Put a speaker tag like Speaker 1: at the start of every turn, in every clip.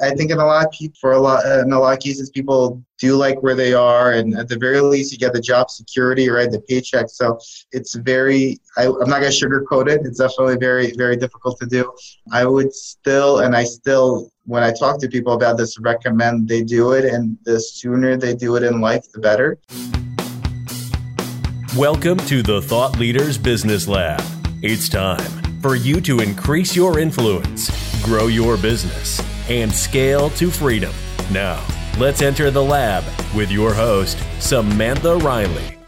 Speaker 1: I think in a lot for a lot, in a lot of cases, people do like where they are, and at the very least, you get the job security, right, the paycheck. So it's very. I, I'm not gonna sugarcoat it. It's definitely very, very difficult to do. I would still, and I still, when I talk to people about this, recommend they do it, and the sooner they do it in life, the better.
Speaker 2: Welcome to the Thought Leaders Business Lab. It's time for you to increase your influence, grow your business and scale to freedom. Now, let's enter the lab with your host, Samantha Riley.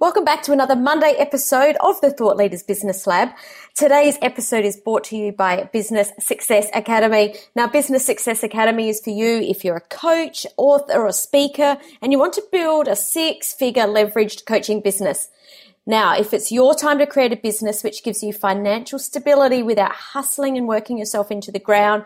Speaker 3: Welcome back to another Monday episode of the Thought Leaders Business Lab. Today's episode is brought to you by Business Success Academy. Now, Business Success Academy is for you if you're a coach, author, or speaker, and you want to build a six figure leveraged coaching business. Now, if it's your time to create a business which gives you financial stability without hustling and working yourself into the ground,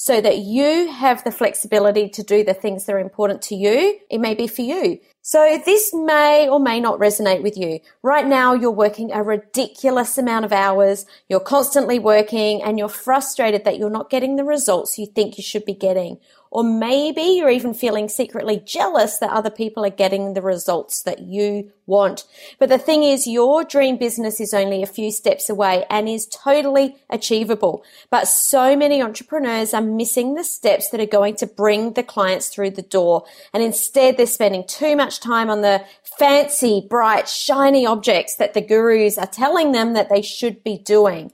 Speaker 3: so that you have the flexibility to do the things that are important to you. It may be for you. So this may or may not resonate with you. Right now, you're working a ridiculous amount of hours. You're constantly working and you're frustrated that you're not getting the results you think you should be getting. Or maybe you're even feeling secretly jealous that other people are getting the results that you want. But the thing is, your dream business is only a few steps away and is totally achievable. But so many entrepreneurs are missing the steps that are going to bring the clients through the door. And instead, they're spending too much time on the fancy, bright, shiny objects that the gurus are telling them that they should be doing.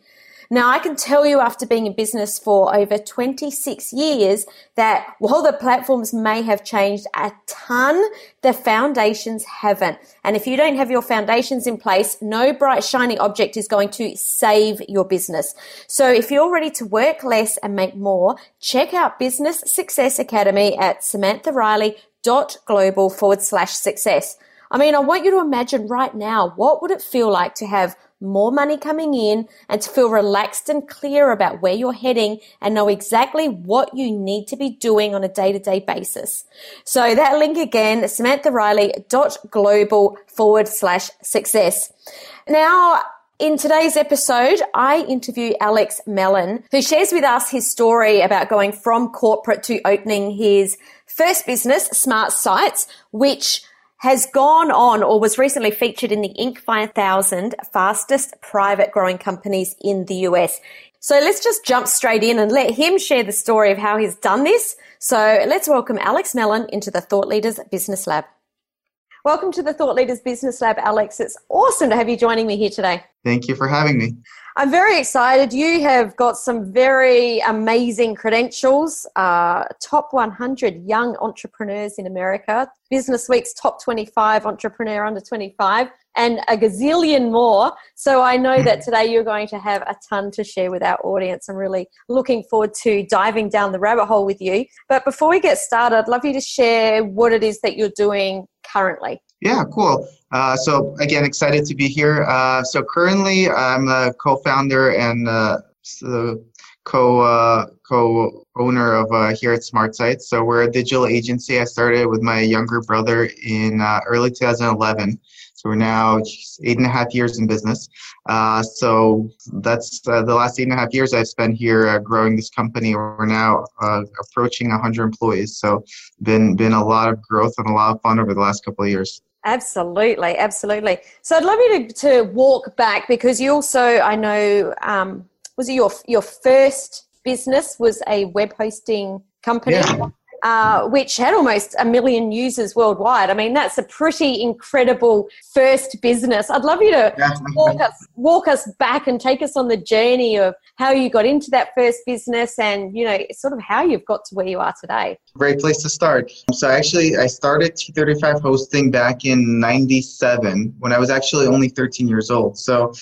Speaker 3: Now, I can tell you after being in business for over 26 years that while the platforms may have changed a ton, the foundations haven't. And if you don't have your foundations in place, no bright, shiny object is going to save your business. So if you're ready to work less and make more, check out Business Success Academy at samanthariley.global forward slash success. I mean, I want you to imagine right now, what would it feel like to have more money coming in and to feel relaxed and clear about where you're heading and know exactly what you need to be doing on a day to day basis. So that link again, samanthariley.global forward slash success. Now, in today's episode, I interview Alex Melen, who shares with us his story about going from corporate to opening his first business, Smart Sites, which has gone on or was recently featured in the Inc. 5000 fastest private growing companies in the US. So let's just jump straight in and let him share the story of how he's done this. So let's welcome Alex Melen into the Thought Leaders Business Lab. Welcome to the Thought Leaders Business Lab, Alex. It's awesome to have you joining me here today.
Speaker 1: Thank you for having me.
Speaker 3: I'm very excited. You have got some very amazing credentials. Uh, top 100 young entrepreneurs in America, Business Week's top 25 entrepreneur under 25, and a gazillion more. So I know that today you're going to have a ton to share with our audience. I'm really looking forward to diving down the rabbit hole with you. But before we get started, I'd love you to share what it is that you're doing currently.
Speaker 1: Yeah, cool. Uh, so again, excited to be here. Uh, so currently, I'm a co-founder and uh, co uh, co-owner of uh, here at Smart Sites. So we're a digital agency. I started with my younger brother in uh, early 2011. So we're now eight and a half years in business. so that's the last eight and a half years I've spent here growing this company. We're now approaching 100 employees. So been been a lot of growth and a lot of fun over the last couple of years.
Speaker 3: Absolutely, absolutely. So I'd love you to, to walk back because you also, I know, um, was it your your first business was a web hosting company? Yeah uh, which had almost a million users worldwide. I mean, that's a pretty incredible first business. I'd love you to walk us, walk us back and take us on the journey of how you got into that first business and, you know, sort of how you've got to where you are today.
Speaker 1: Great place to start. So actually, I started T35 hosting back in 97 when I was actually only 13 years old. So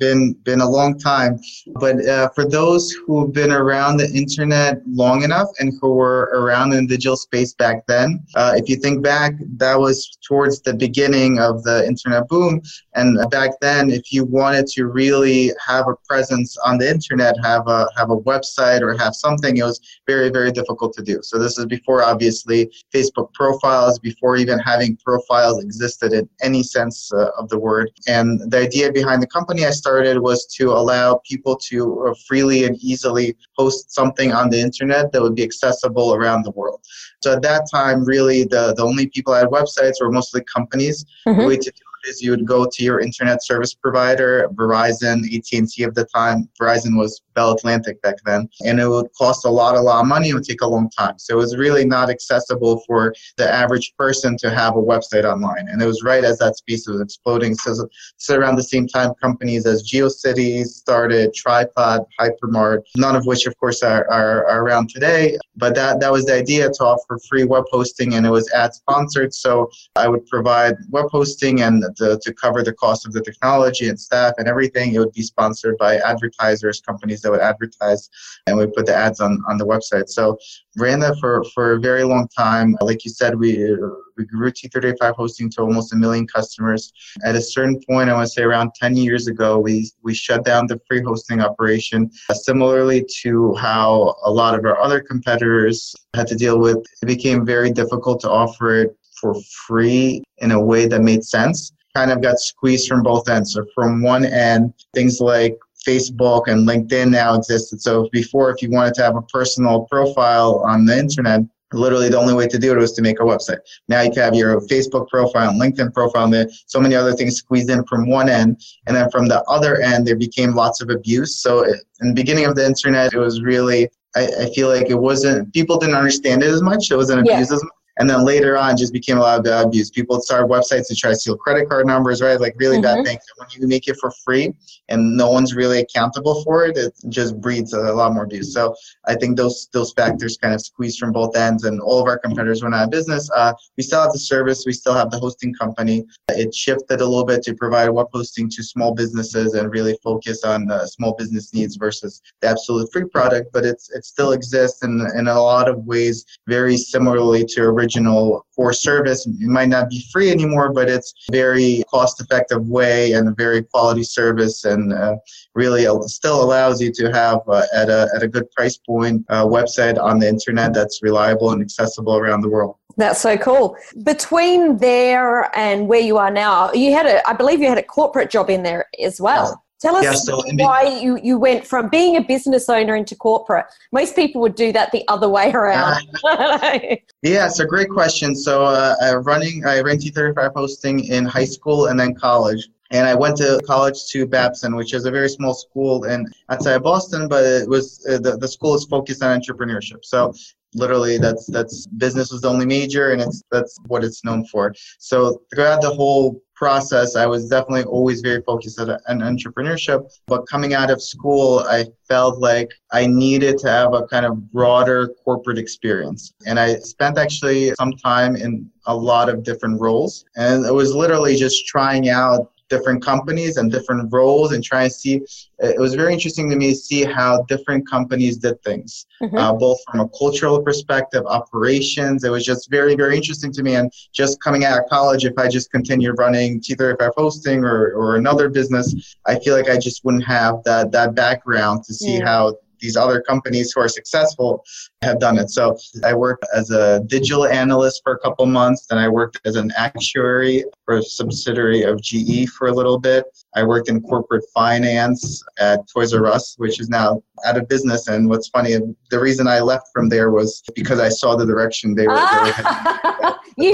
Speaker 1: been been a long time. But uh, for those who have been around the internet long enough and who were around in the digital space back then, uh, if you think back, that was towards the beginning of the internet boom. And back then, if you wanted to really have a presence on the internet, have a have a website or have something, it was very very difficult to do. So this is before obviously Facebook profiles, before even having profiles existed in any sense uh, of the word. And the idea behind the company I started started was to allow people to uh, freely and easily post something on the internet that would be accessible around the world. So at that time, really, the, the only people that had websites were mostly companies. Mm-hmm. The way to do is you would go to your internet service provider, Verizon, AT&T at the time. Verizon was Bell Atlantic back then, and it would cost a lot, a lot of money. It would take a long time, so it was really not accessible for the average person to have a website online. And it was right as that space was exploding. So, so around the same time, companies as GeoCities started, Tripod, Hypermart, none of which, of course, are, are, are around today. But that that was the idea to offer free web hosting, and it was ad sponsored. So I would provide web hosting and the, to cover the cost of the technology and staff and everything. It would be sponsored by advertisers, companies that would advertise, and we put the ads on, on the website. So ran that for, for a very long time. Like you said, we we grew T35 hosting to almost a million customers. At a certain point, I want to say around 10 years ago, we, we shut down the free hosting operation, uh, similarly to how a lot of our other competitors had to deal with. It became very difficult to offer it for free in a way that made sense kind of got squeezed from both ends. So from one end, things like Facebook and LinkedIn now existed. So before, if you wanted to have a personal profile on the internet, literally the only way to do it was to make a website. Now you can have your Facebook profile and LinkedIn profile and there so many other things squeezed in from one end. And then from the other end, there became lots of abuse. So in the beginning of the internet, it was really, I, I feel like it wasn't, people didn't understand it as much. It wasn't abused yeah. as much. And then later on, just became a lot of abuse. People start websites to try to steal credit card numbers, right? Like really mm-hmm. bad things. when you make it for free and no one's really accountable for it, it just breeds a lot more abuse. So I think those those factors kind of squeeze from both ends. And all of our competitors went out of business. Uh, we still have the service. We still have the hosting company. It shifted a little bit to provide web hosting to small businesses and really focus on the small business needs versus the absolute free product. But it's it still exists in in a lot of ways very similarly to original original core service. It might not be free anymore, but it's very cost effective way and a very quality service and uh, really still allows you to have uh, at, a, at a good price point a website on the internet that's reliable and accessible around the world.
Speaker 3: That's so cool. Between there and where you are now, you had a, I believe you had a corporate job in there as well. Tell us yeah, so why you, you went from being a business owner into corporate. Most people would do that the other way around.
Speaker 1: yeah, it's a great question. So, uh, running, I ran T35 hosting in high school and then college. And I went to college to Babson, which is a very small school in outside of Boston, but it was uh, the, the school is focused on entrepreneurship. So literally that's that's business was the only major and it's that's what it's known for so throughout the whole process i was definitely always very focused on, entrepreneurship but coming out of school i felt like i needed to have a kind of broader corporate experience. And i spent actually some time in a lot of different roles and it was literally just trying out different companies and different roles and try and see. It was very interesting to me to see how different companies did things, mm-hmm. uh, both from a cultural perspective, operations. It was just very, very interesting to me. And just coming out of college, if I just continued running T35 hosting or, or another business, I feel like I just wouldn't have that, that background to see yeah. how these other companies who are successful have done it. So I worked as a digital analyst for a couple months, then I worked as an actuary for a subsidiary of GE for a little bit. I worked in corporate finance at Toys R Us, which is now out of business. And what's funny, the reason I left from there was because I saw the direction they were.
Speaker 3: Ah, you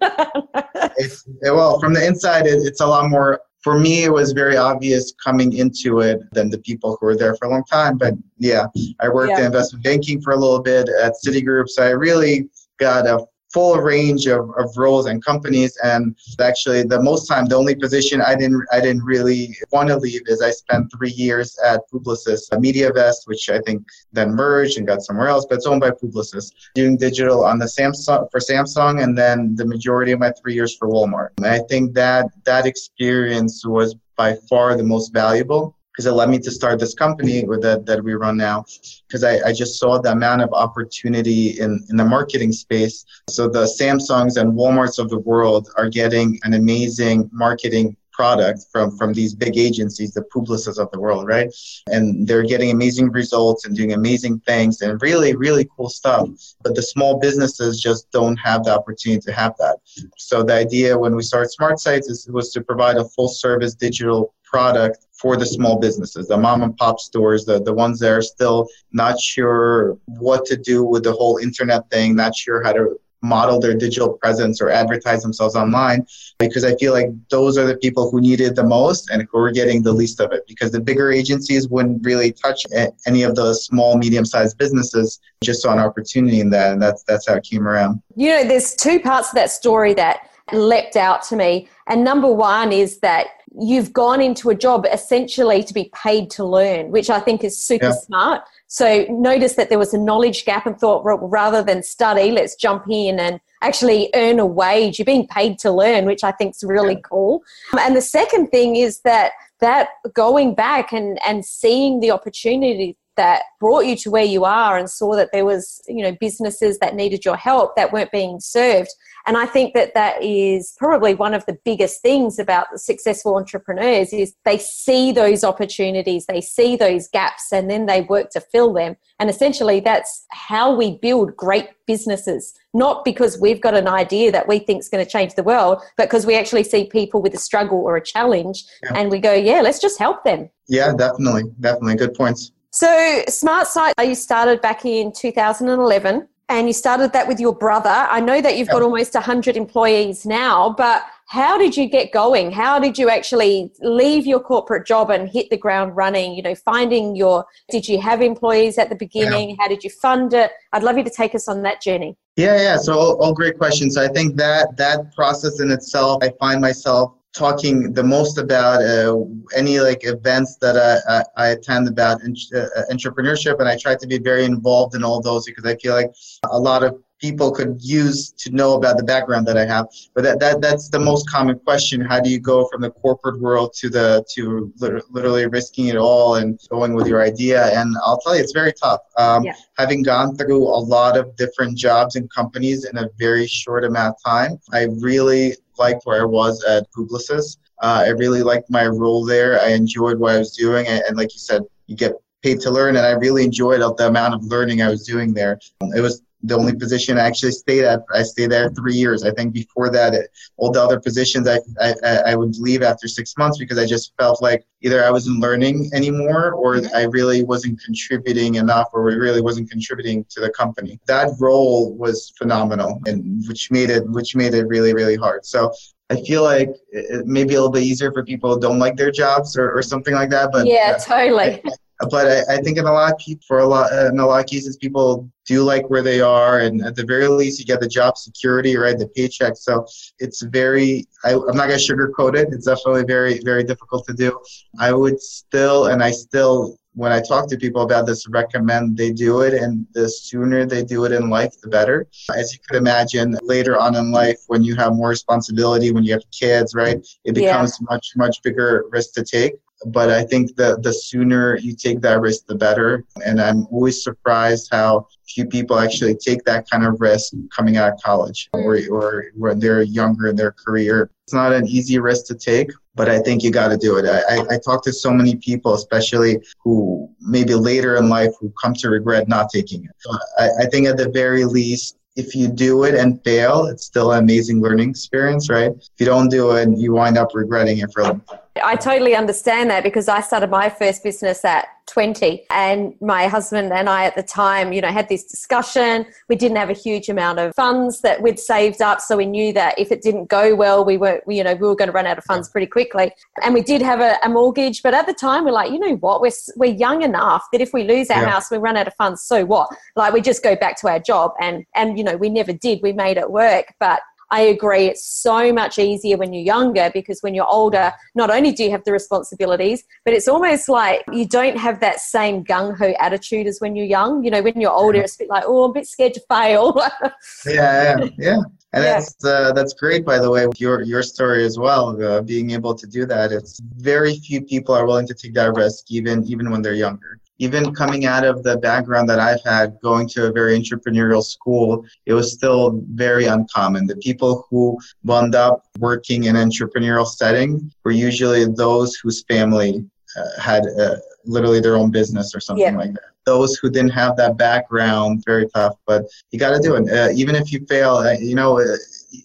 Speaker 1: well, from the inside, it, it's a lot more for me, it was very obvious coming into it than the people who were there for a long time. But yeah, I worked yeah. in investment banking for a little bit at Citigroup, so I really got a full range of, of roles and companies. And actually the most time the only position i didn't i didn't really want to leave is i spent three years at publicis mediavest which i think then merged and got somewhere else but it's owned by publicis doing digital on the samsung for samsung and then the majority of my three years for walmart. And i think that that experience was by far the most valuable because it led me to start this company that, that we run now because I, I just saw the amount of opportunity in, in the marketing space. So the samsungs and walmarts of the world are getting an amazing marketing product from from these big agencies the publicis of the world right? And they're getting amazing results and doing amazing things and really really cool stuff. But the small businesses just don't have the opportunity to have that. So the idea when we started smart sites is, was to provide a full service digital product for the small businesses, the mom and pop stores, the, the ones that are still not sure what to do with the whole internet thing, not sure how to model their digital presence or advertise themselves online because I feel like those are the people who need it the most and who are getting the least of it because the bigger agencies wouldn't really touch any of the small medium sized businesses just saw an opportunity in that and that's that's how it came around.
Speaker 3: You know there's two parts of that story that leapt out to me and number one is that you've gone into a job essentially to be paid to learn, which I think is super yeah. smart. So notice that there was a knowledge gap and thought rather than study, let's jump in and actually earn a wage. You're being paid to learn, which I think is really yeah. cool. And the second thing is that that going back and, and seeing the opportunity that brought you to where you are and saw that there was you know businesses that needed your help that weren't being served. And i think that that is probably one of the biggest things about the successful entrepreneurs is they see those opportunities they see those gaps and then they work to fill them. And essentially that's how we build great businesses. Not because we've got an idea that we think is going to change the world but because we actually see people with a struggle or a challenge yeah. and we go yeah let's just help them.
Speaker 1: Yeah definitely definitely. Good points
Speaker 3: so, Smart Site, uh, you started back in 2011 and you started that with your brother. I know that you've got almost 100 employees now, but how did you get going? How did you actually leave your corporate job and hit the ground running? You know, finding your, did you have employees at the beginning? Yeah. How did you fund it? I'd love you to take us on that journey.
Speaker 1: Yeah, yeah. So all, all great questions. I think that that process in itself, I find myself talking the most about uh, any like events that I, I, I attend about in, uh, entrepreneurship and I try to be very involved in all those because I feel like a lot of people could use to know about the background that I have. But that, that that's the most common question. How do you go from the corporate world to the to literally risking it all and going with your idea? And I'll tell you it's very tough. Um, yeah. having gone through a lot of different jobs and companies in a very short amount of time I really liked where I was at Publicis. Uh, I really liked my role there. I enjoyed what I was doing, and, and, like you said, you get paid to learn, and I really enjoyed the amount of learning I was doing there. It was the only position I actually stayed at. I stayed there three years. I think before that, it, all the other positions I, I, I would leave after six months because I just felt like either I wasn't learning anymore or I really wasn't contributing enough or we really wasn't contributing to the company. That role was phenomenal and which made it which made it really really hard. So I feel like it may be a little bit easier for people who don't like their jobs or, or something like that. But
Speaker 3: yeah, totally.
Speaker 1: I, but I, I, think in a lot for a lot, in a lot of cases, people do like where they are, and at the very least, you get the job security, right, the paycheck. So it's very. I, I'm not gonna sugarcoat it. It's definitely very, very difficult to do. I would still, and I still, when I talk to people about this, recommend they do it, and the sooner they do it in life, the better. As you could imagine, later on in life, when you have more responsibility, when you have kids, right, it becomes yeah. much, much bigger risk to take but I think that the sooner you take that risk, the better. And I'm always surprised how few people actually take that kind of risk coming out of college or, or when they're younger in their career. It's not an easy risk to take, but I think you got to do it. I, I, talk to so many people, especially who maybe later in life who come to regret not taking it. So I, I think at the very least, if you do it and fail, it's still an amazing learning experience, right? If you don't do it, you wind up regretting it for a long time.
Speaker 3: I totally understand that because I started my first business at 20 and my husband and I at the time, you know, had this discussion. We didn't have a huge amount of funds that we'd saved up. So we knew that if it didn't go well, we were, you know, we were going to run out of funds pretty quickly. And we did have a, a mortgage, but at the time we're like, you know what, we're, we're young enough that if we lose our yeah. house, we run out of funds. So what? Like we just go back to our job and, and, you know, we never did. We made it work. But I agree. It's so much easier when you're younger because when you're older, not only do you have the responsibilities, but it's almost like you don't have that same gung ho attitude as when you're young. You know, when you're older, it's a bit like, oh, I'm a bit scared to fail.
Speaker 1: yeah, yeah, yeah. And yeah. that's uh, that's great, by the way, your your story as well. Uh, being able to do that, it's very few people are willing to take that risk, even even when they're younger even coming out of the background that I've had, going to a very entrepreneurial school, it was still very uncommon. The people who wound up working in an entrepreneurial setting were usually those whose family uh, had uh, literally their own business or something yeah. like that. Those who didn't have that background, very tough, but you got to do it. Uh, even if you fail, uh, you know, uh,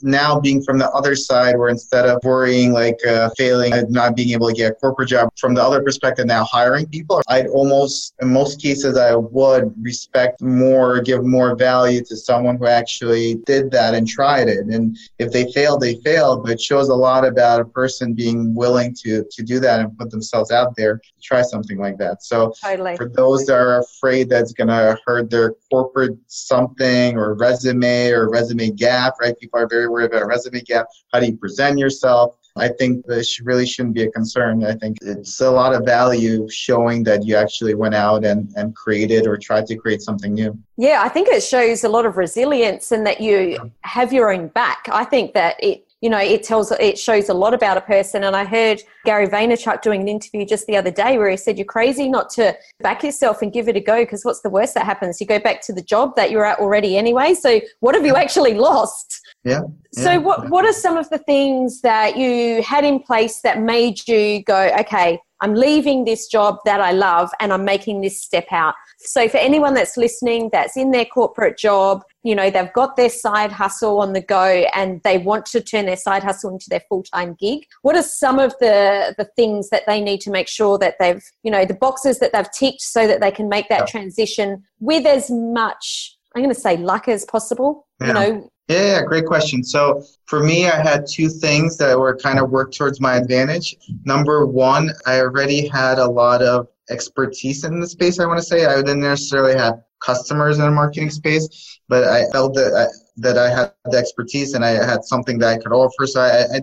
Speaker 1: now being from the other side, where instead of worrying like uh, failing and not being able to get a corporate job, from the other perspective, now hiring people, I'd almost, in most cases, I would respect more, give more value to someone who actually did that and tried it. And if they failed, they failed, but it shows a lot about a person being willing to, to do that and put themselves out there to try something like that. So
Speaker 3: totally.
Speaker 1: for those that are afraid that's going to hurt their corporate something or resume or resume gap, right? People are very worried about a resume gap. How do you present yourself? I think this really shouldn't be a concern. I think it's a lot of value showing that you actually went out and, and created or tried to create something new.
Speaker 3: Yeah, I think it shows a lot of resilience and that you have your own back. I think that it you know it tells it shows a lot about a person. And i heard gary vaynerchuk doing an interview just the other day where he said you're crazy not to back yourself and give it a go because what's the worst that happens? You go back to the job that you're at already anyway. So what have you actually lost?
Speaker 1: Yeah.
Speaker 3: So, what what are some of the things that you had in place that made you go, okay, I'm leaving this job that I love and I'm making this step out? So, for anyone that's listening, that's in their corporate job, you know, they've got their side hustle on the go and they want to turn their side hustle into their full time gig. What are some of the the things that they need to make sure that they've, you know, the boxes that they've ticked so that they can make that yeah. transition with as much I'm going to say luck as possible. Yeah. You know,
Speaker 1: yeah, great question. So for me, I had two things that were kind of worked towards my advantage. Number one, I already had a lot of expertise in the space. I want to say I didn't necessarily have customers in the marketing space, but I felt that I, that I had the expertise and I had something that I could offer. So I, I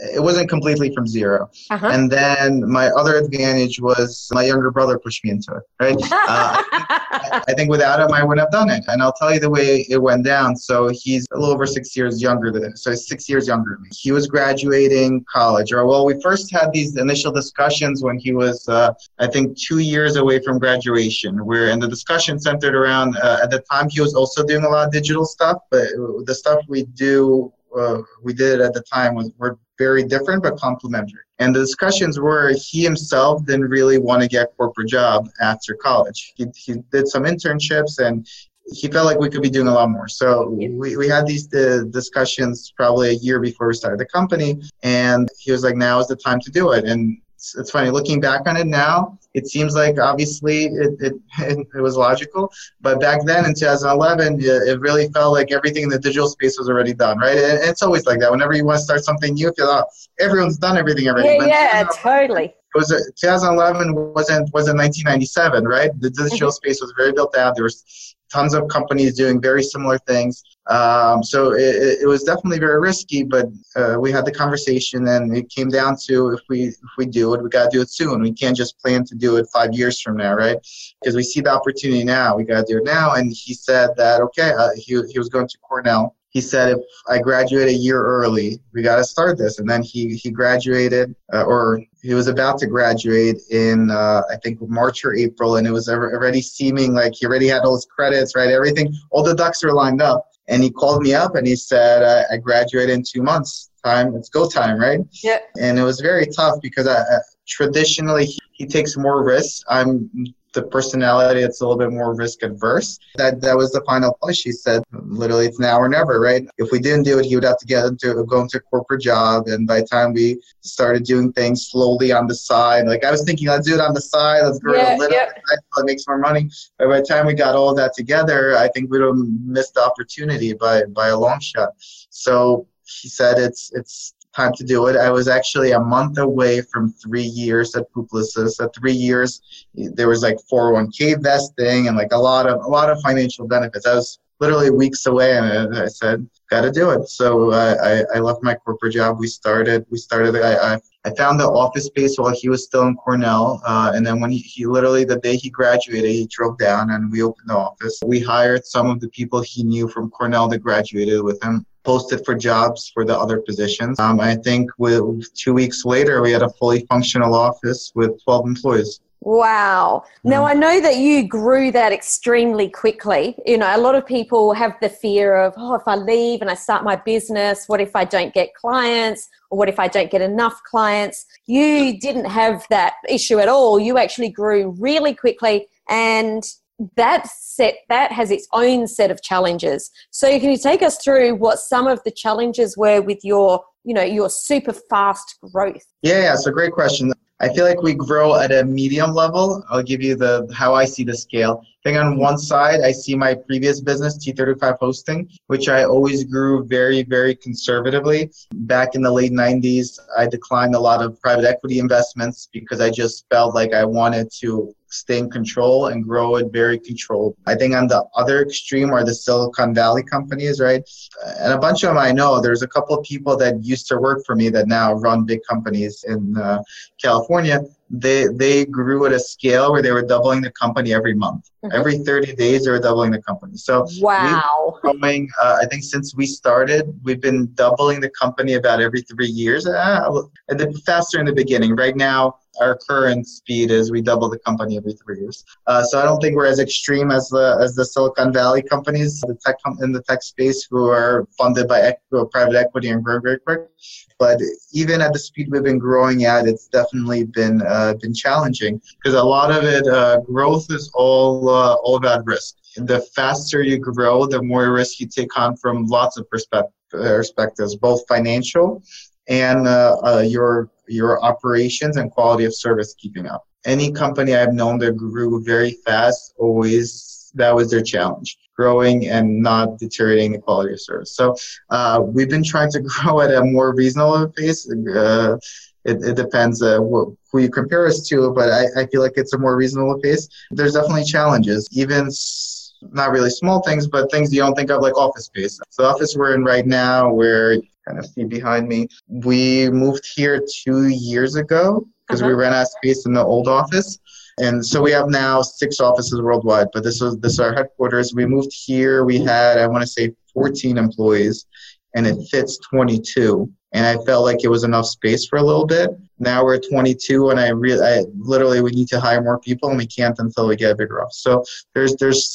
Speaker 1: it wasn't completely from 0 uh-huh. And then my other advantage was my younger brother pushed me into it, right? uh, I think without him, I wouldn't have done it. And I'll tell you the way it went down. So he's a little over six years younger than, so he's six years younger than me. He was graduating college, or well, we first had these initial discussions when he was, uh, I think, two years away from graduation, where in the discussion centered around, uh, at the time, he was also doing a lot of digital stuff, but the stuff we do uh, we did it at the time was were very different but complementary. And the discussions were he himself didn't really want to get a corporate job after college. He, he did some internships and he felt like we could be doing a lot more. So we, we had these uh, discussions probably a year before we started the company. And he was like, now is the time to do it. And it's, it's funny looking back on it now it seems like obviously it, it, it, was logical but back then in 2011 it really felt like everything in the digital space was already done right? And it's always like that. Whenever you want to start something new feel like oh, everyone's done everything already.
Speaker 3: Yeah, yeah totally.
Speaker 1: it was 2011 wasn't wasn't 1997 right? The digital mm-hmm. space was very built out. There was tons of companies doing very similar things um, so it, it, was definitely very risky, but uh, we had the conversation, and it came down to if we if we do it, we got to do it soon. We can't just plan to do it five years from now, right? Because we see the opportunity now. We got to do it now. And he said that okay, uh, he he was going to Cornell. He said if I graduate a year early, we got to start this. And then he he graduated, uh, or he was about to graduate in uh, I think March or April, and it was already seeming like he already had all his credits, right? Everything, all the ducks were lined up and he called me up and he said, I, I graduated in two months. Time, it's go time, right?
Speaker 3: Yeah.
Speaker 1: And it was very tough because I, uh, traditionally he, he takes more risks. I'm the personality that's a little bit more risk adverse. That that was the final push. He said, literally, it's now or never, right? If we didn't do it, he would have to get into go into a corporate job, and by the time we started doing things slowly on the side, like I was thinking, let's do it on the side, let's grow yeah, a little, yeah. bit, makes more money. But by the time we got all that together, I think we would have missed the opportunity by by a long shot. So he said, it's it's time to do it. I was actually a month away from three years at Publicis. At three years, there was like 401k vesting and like a lot of a lot of financial benefits. I was literally weeks away, and I said, "Got to do it." So uh, I, I left my corporate job. We started. We started. I, I, I found the office space while he was still in Cornell, uh, and then when he, he literally the day he graduated, he drove down and we opened the office. We hired some of the people he knew from Cornell that graduated with him posted for jobs for the other positions. Um, I think with two weeks later, we had a fully functional office with 12 employees.
Speaker 3: Wow. Now, I know that you grew that extremely quickly. You know, a lot of people have the fear of, oh, if I leave and I start my business, what if I don't get clients? Or what if I don't get enough clients? You didn't have that issue at all. You actually grew really quickly and that set that has its own set of challenges. So can you take us through what some of the challenges were with your, you know, your super fast growth?
Speaker 1: Yeah, yeah, so great question. I feel like we grow at a medium level. I'll give you the how I see the scale. I think on one side, I see my previous business, T35 Hosting, which I always grew very, very conservatively. Back in the late 90s, I declined a lot of private equity investments because I just felt like I wanted to stay in control and grow it very controlled. I think on the other extreme are the Silicon Valley companies, right? And a bunch of them I know. There's a couple of people that used to work for me that now run big companies in uh, California they they grew at a scale where they were doubling the company every month. Mm-hmm. Every 30 days, they were doubling the company. So
Speaker 3: wow,
Speaker 1: growing. Uh, I think since we started, we've been doubling the company about every three years. Uh, faster in the beginning. Right now, our current speed is we double the company every three years. Uh, so I don't think we're as extreme as the as the Silicon Valley companies, the tech com- in the tech space, who are funded by private equity and grow very quick. But even at the speed we've been growing at, it's definitely been uh, been challenging because a lot of it uh, growth is all uh, all about risk. The faster you grow, the more risk you take on from lots of perspectives, both financial and uh, uh, your your operations and quality of service keeping up. Any company I've known that grew very fast always that was their challenge growing and not deteriorating the quality of service. So uh, we've been trying to grow at a more reasonable pace. Uh, it, it, depends uh, who you compare us to, but I, I, feel like it's a more reasonable pace. There's definitely challenges, even not really small things, but things you don't think of like office space. So the office we're in right now, where kind of see behind me. We moved here two years ago because uh-huh. we ran out of space in the old office. And so we have now six offices worldwide, but this was this is our headquarters. We moved here. We had I want to say 14 employees, and it fits 22. And I felt like it was enough space for a little bit. Now we're 22, and I really, I literally, we need to hire more people, and we can't until we get a bigger office. So there's there's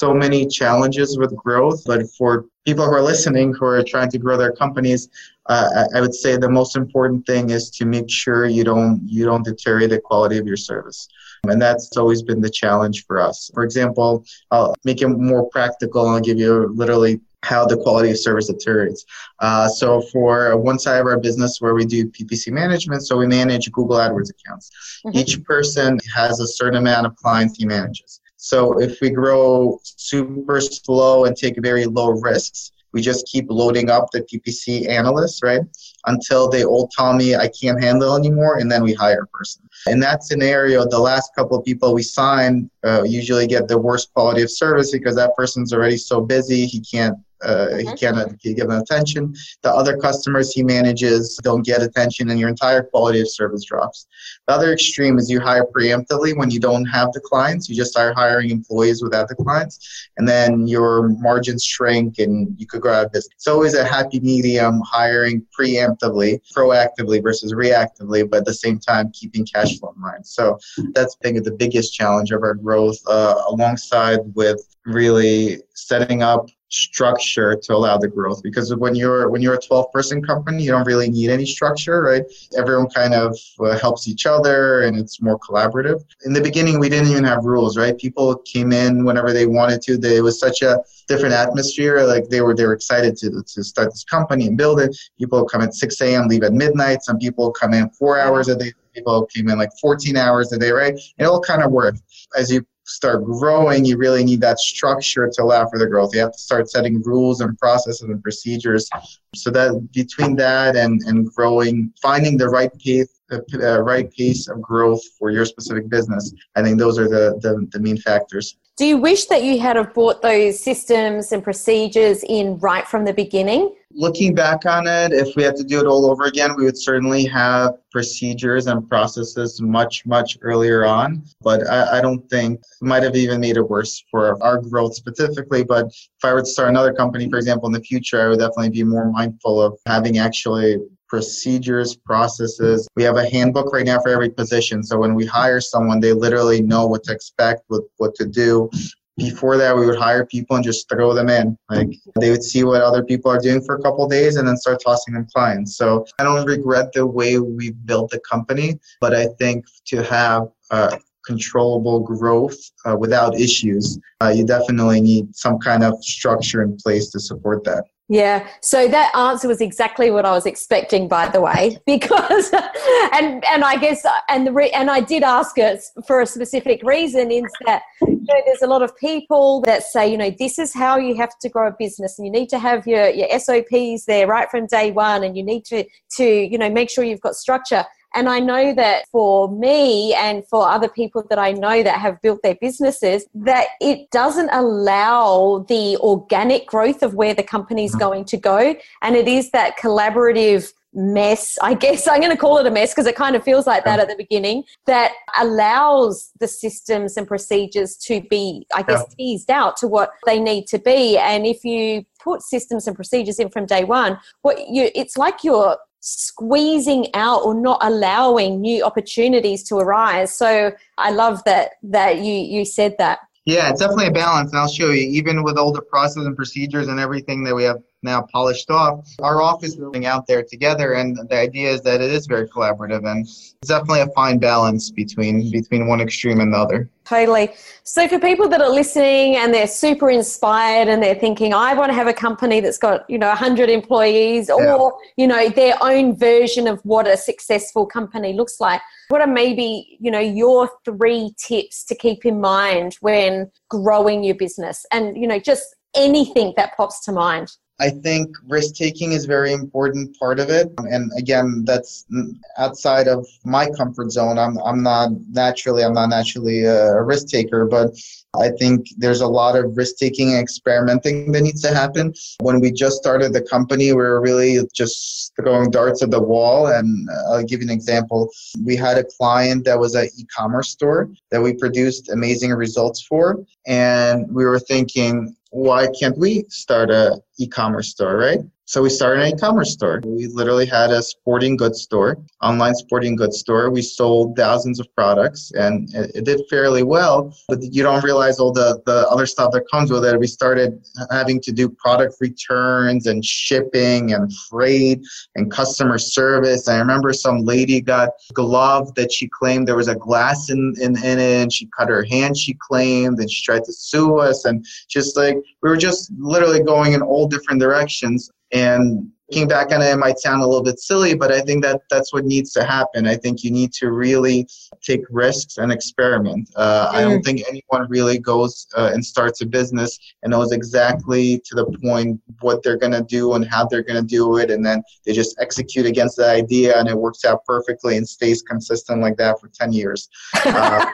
Speaker 1: so many challenges with growth, but for people who are listening who are trying to grow their companies, uh, I would say the most important thing is to make sure you don't you don't deteriorate the quality of your service. And that's always been the challenge for us. For example, I'll make it more practical. I'll give you literally how the quality of service deteriorates. Uh, so for one side of our business where we do PPC management, so we manage Google AdWords accounts. Mm-hmm. Each person has a certain amount of clients he manages. So if we grow super slow and take very low risks, we just keep loading up the PPC analysts, right? Until they all tell me I can't handle anymore, and then we hire a person. In that scenario, the last couple of people we sign uh, usually get the worst quality of service because that person's already so busy he can't uh, he cannot give them attention. The other customers he manages don't get attention, and your entire quality of service drops. The other extreme is you hire preemptively when you don't have the clients. You just start hiring employees without the clients, and then your margins shrink, and you could go out of business. It's always a happy medium hiring preemptively, proactively versus reactively, but at the same time keeping cash flow in mind. So that's been the biggest challenge of our growth, uh, alongside with really setting up structure to allow the growth because when you're when you're a 12 person company you don't really need any structure right? Everyone kind of uh, helps each other and it's more collaborative. In the beginning we didn't even have rules right? People came in whenever they wanted to. They, it was such a different atmosphere like they were they were excited to, to start this company and build it. People come at 6 a.m leave at midnight. Some people come in four hours a day. People came in like 14 hours a day right? It all kind of worked. As you start growing, you really need that structure to allow for the growth. You have to start setting rules and processes and procedures. So that between that and, and growing, finding the right pace, the uh, right pace of growth for your specific business, I think those are the, the, the main factors.
Speaker 3: Do you wish that you had have brought those systems and procedures in right from the beginning?
Speaker 1: Looking back on it, if we had to do it all over again, we would certainly have procedures and processes much, much earlier on. But I, I don't think it might have even made it worse for our growth specifically. But if I were to start another company, for example, in the future, I would definitely be more mindful of having actually procedures, processes. We have a handbook right now for every position. So when we hire someone, they literally know what to expect, what, what to do. Before that, we would hire people and just throw them in. Like they would see what other people are doing for a couple days and then start tossing them clients. So I don't regret the way we built the company, but I think to have uh, controllable growth uh, without issues, uh, you definitely need some kind of structure in place to support that.
Speaker 3: Yeah, so that answer was exactly what I was expecting, by the way, because and and I guess and the re, and I did ask it for a specific reason. Is that you know, there's a lot of people that say you know this is how you have to grow a business, and you need to have your your SOPs there right from day one, and you need to to you know make sure you've got structure. And I know that for me and for other people that I know that have built their businesses, that it doesn't allow the organic growth of where the company is mm-hmm. going to go. And it is that collaborative mess, I guess I'm going to call it a mess because it kind of feels like that at the beginning, that allows the systems and procedures to be, I guess, yeah. teased out to what they need to be. And if you put systems and procedures in from day one, what you it's like you're squeezing out or not allowing new opportunities to arise. So I love that that you you said that.
Speaker 1: Yeah, it's definitely a balance, and I'll show you. Even with all the process and procedures and everything that we have now polished off, our office is going out there together, and the idea is that it is very collaborative, and it's definitely a fine balance between between one extreme and the other.
Speaker 3: Totally. So for people that are listening and they're super inspired and they're thinking, I want to have a company that's got you know 100 employees, or yeah. you know their own version of what a successful company looks like what are maybe, you know, your three tips to keep in mind when growing your business and, you know, just anything that pops to mind?
Speaker 1: I think risk taking is very important part of it. And again, that's outside of my comfort zone. I'm, I'm not naturally, I'm not naturally a risk taker, but I think there's a lot of risk taking and experimenting that needs to happen. When we just started the company, we were really just throwing darts at the wall. And I'll give you an example. We had a client that was an e commerce store that we produced amazing results for. And we were thinking, why can't we start a e-commerce store, right? So we started an e-commerce store. We literally had a sporting goods store, online sporting goods store. We sold thousands of products and it, it, did fairly well, but you don't realize all the, the other stuff that comes with it. We started having to do product returns and shipping and freight and customer service. I remember some lady got a glove that she claimed there was a glass in, in, in it and she cut her hand, she claimed, and she tried to sue us. And just like, we were just literally going in all different directions and looking back on it, it might sound a little bit silly, but I think that that's what needs to happen. I think you need to really take risks and experiment. Uh. I don't mm. think anyone really goes uh, and starts a business and knows exactly to the point what they're going to do and how they're going to do it, and then they just execute against the idea and it works out perfectly and stays consistent like that for 10 years. Uh,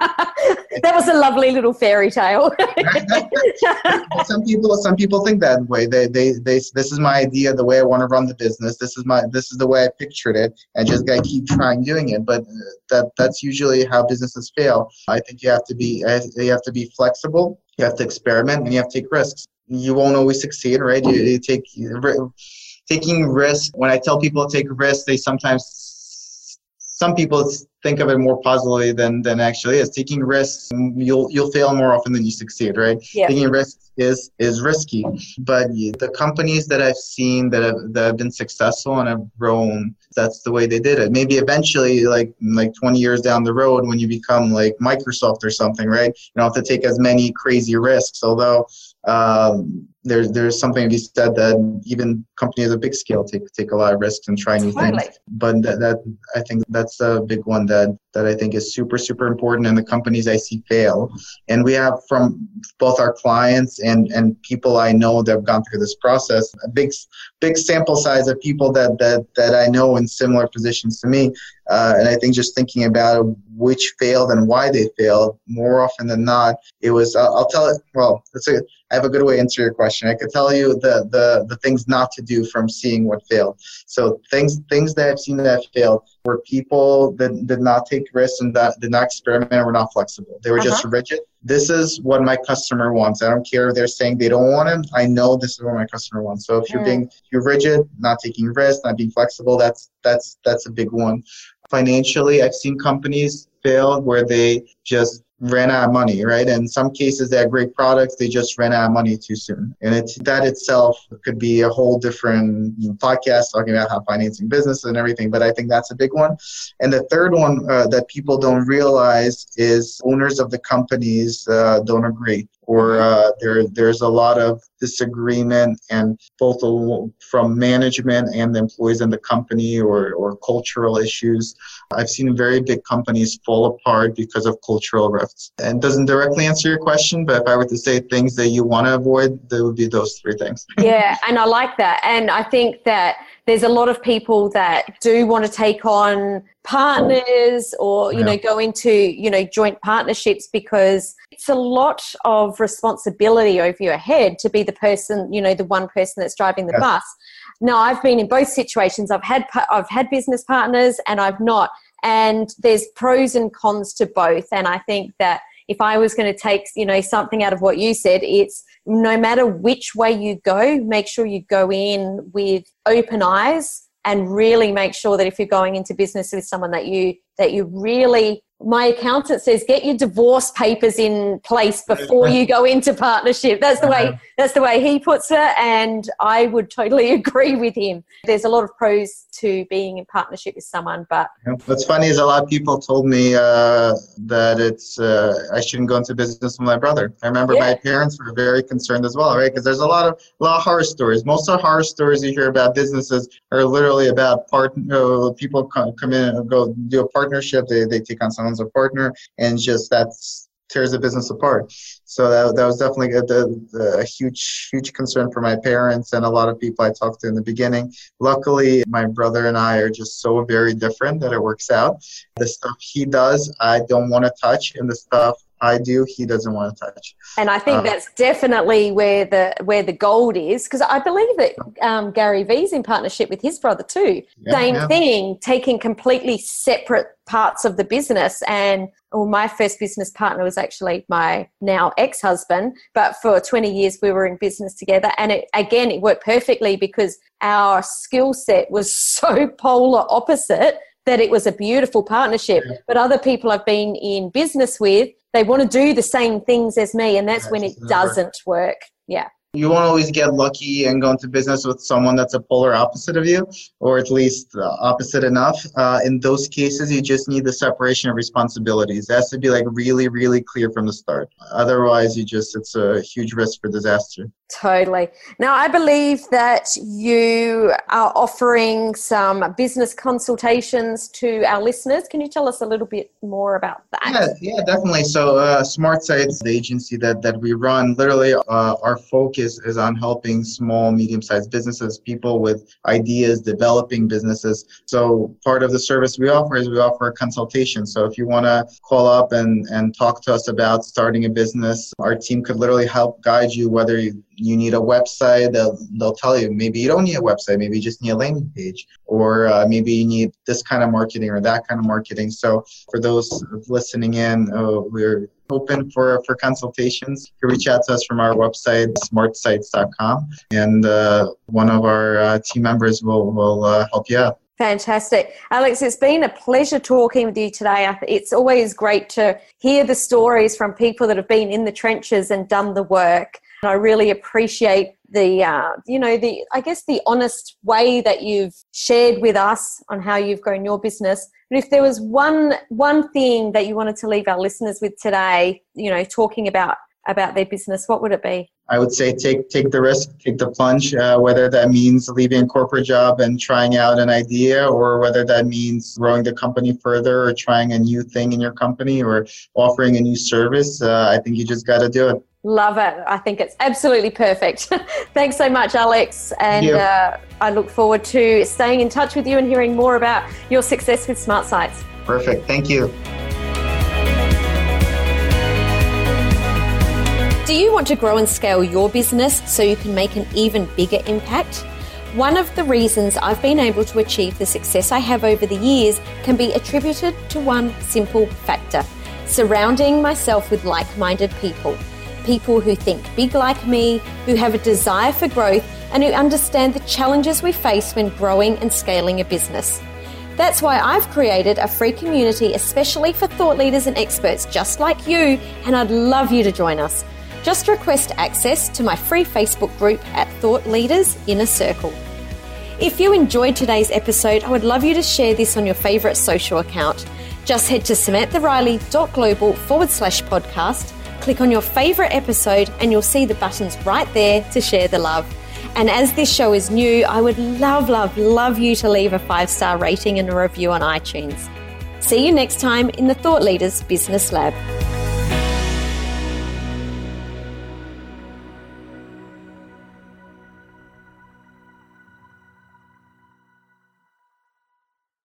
Speaker 3: that was a lovely little fairy tale.
Speaker 1: some people, some people think that way. They, they, they, this is my idea, the way I want to run the business. This is my, this is the way I pictured it, and just gotta keep trying doing it. But uh, that, that's usually how businesses fail. I think you have to be, you have to be flexible. You have to experiment, and you have to take risks. You won't always succeed, right? You, you take taking risks. When I tell people to take risks, they sometimes some people think of it more positively than than actually is. Taking risks, you'll you'll fail more often than you succeed, right? Yeah. Taking risks is is risky, but the companies that I've seen that have that have been successful and have grown, that's the way they did it. Maybe eventually, like like 20 years down the road, when you become like Microsoft or something, right? You don't have to take as many crazy risks. Although um, there's there's something to be said that even companies of big scale take take a lot of risks and try new things. But that, that I think that's a big one that that I think is super super important, and the companies I see fail. And we have from both our clients and and people I know that have gone through this process a big big sample size of people that that that I know in similar positions to me. Uh, and I think just thinking about which failed and why they failed, more often than not, it was. Uh, I'll tell it. Well, that's a. I have a good way to answer your question. I could tell you the the the things not to do from seeing what failed. So things things that I've seen that failed were people that did not take risks and that did not experiment and were not flexible. They were uh-huh. just rigid. This is what my customer wants. I don't care if they're saying they don't want it. I know this is what my customer wants. So if you're being you're rigid, not taking risks, not being flexible, that's that's that's a big one. Financially, I've seen companies fail where they just ran out of money, right? In some cases, they had great products, they just ran out of money too soon. And it, that itself could be a whole different podcast talking about how financing business and everything, but I think that's a big one. And the third one uh, that people don't realize is owners of the companies uh, don't agree or uh, there there's a lot of disagreement and both from management and the employees in the company or, or cultural issues. I've seen very big companies fall apart because of cultural rifts. And doesn't directly answer your question, but if I were to say things that you want to avoid, there would be those three things.
Speaker 3: yeah, and I like that. And I think that there's a lot of people that do want to take on partners or you yeah. know go into you know joint partnerships because it's a lot of responsibility over your head to be the person you know the one person that's driving the yes. bus now i've been in both situations i've had i've had business partners and i've not and there's pros and cons to both and i think that if i was going to take you know something out of what you said it's no matter which way you go, make sure you go in with open eyes and really make sure that if you're going into business with someone that you that you really my accountant says get your divorce papers in place before you go into partnership. That's the way uh-huh. that's the way he puts it and i would totally agree with him. There's a lot of pros to being in partnership with someone but
Speaker 1: what's funny is a lot of people told me uh, that it's uh, i shouldn't go into business with my brother. I remember yeah. my parents were very concerned as well right? Because there's a lot of a lot of horror stories. Most of the horror stories you hear about businesses are literally about part know, people come, come in and go do a partnership they, they take on someone as a partner, and just that's tears the business apart. So that, that was definitely a, a, a, huge, huge concern for my parents and a lot of people I talked to in the beginning. Luckily, my brother and I are just so very different that it works out. The stuff he does, I don't want to touch, and the stuff I do, he doesn't want to touch.
Speaker 3: And I think uh, that's definitely where the where the gold is because I believe that um, Gary Vee's in partnership with his brother too. Yeah, Same yeah. thing, taking completely separate parts of the business. And well, my first business partner was actually my now ex husband, but for 20 years we were in business together. And it, again, it worked perfectly because our skill set was so polar opposite that it was a beautiful partnership. Yeah. But other people I've been in business with, they want to do the same things as me, and that's when it doesn't work. Yeah
Speaker 1: you won't always get lucky and go into business with someone that's a polar opposite of you, or at least uh, opposite enough. Uh, in those cases, you just need the separation of responsibilities. It has to be like really, really clear from the start. Otherwise, you just it's a huge risk for disaster.
Speaker 3: Totally. Now, I believe that you are offering some business consultations to our listeners. Can you tell us a little bit more about that?
Speaker 1: Yeah, yeah, definitely. So, uh, Smart Sites, the agency that that we run, literally, uh, our focus focus is on helping small, medium sized businesses, people with ideas, developing businesses. So part of the service we offer is we offer a consultation. So if you want to call up and, and talk to us about starting a business, our team could literally help guide you whether you, you need a website. They'll, they'll tell you maybe you don't need a website, maybe you just need a landing page, or uh, maybe you need this kind of marketing or that kind of marketing. So for those listening in, uh, we're open for, for consultations. You can reach out to us from our website, smartsites.com, and uh, one of our uh, team members will, will uh, help you out.
Speaker 3: Fantastic. Alex, it's been a pleasure talking with you today. It's always great to hear the stories from people that have been in the trenches and done the work. And I really appreciate the, uh, you know, the, I guess the honest way that you've shared with us on how you've grown your business. But if there was one, one thing that you wanted to leave our listeners with today, you know, talking about, about their business, what would it be?
Speaker 1: I would say take take the risk, take the plunge, uh, whether that means leaving a corporate job and trying out an idea, or whether that means growing the company further, or trying a new thing in your company, or offering a new service. Uh, I think you just got to do it.
Speaker 3: Love it. I think it's absolutely perfect. Thanks so much, Alex. And uh, I look forward to staying in touch with you and hearing more about your success with Smart Sites.
Speaker 1: Perfect. Thank you.
Speaker 3: Do you want to grow and scale your business so you can make an even bigger impact? One of the reasons I've been able to achieve the success I have over the years can be attributed to one simple factor surrounding myself with like minded people people who think big like me, who have a desire for growth, and who understand the challenges we face when growing and scaling a business. That's why I've created a free community especially for thought leaders and experts just like you, and I'd love you to join us. Just request access to my free Facebook group at Thought Leaders Inner Circle. If you enjoyed today's episode, I would love you to share this on your favourite social account. Just head to samanthariley.global forward slash podcast, click on your favourite episode, and you'll see the buttons right there to share the love. And as this show is new, I would love, love, love you to leave a five star rating and a review on iTunes. See you next time in the Thought Leaders Business Lab.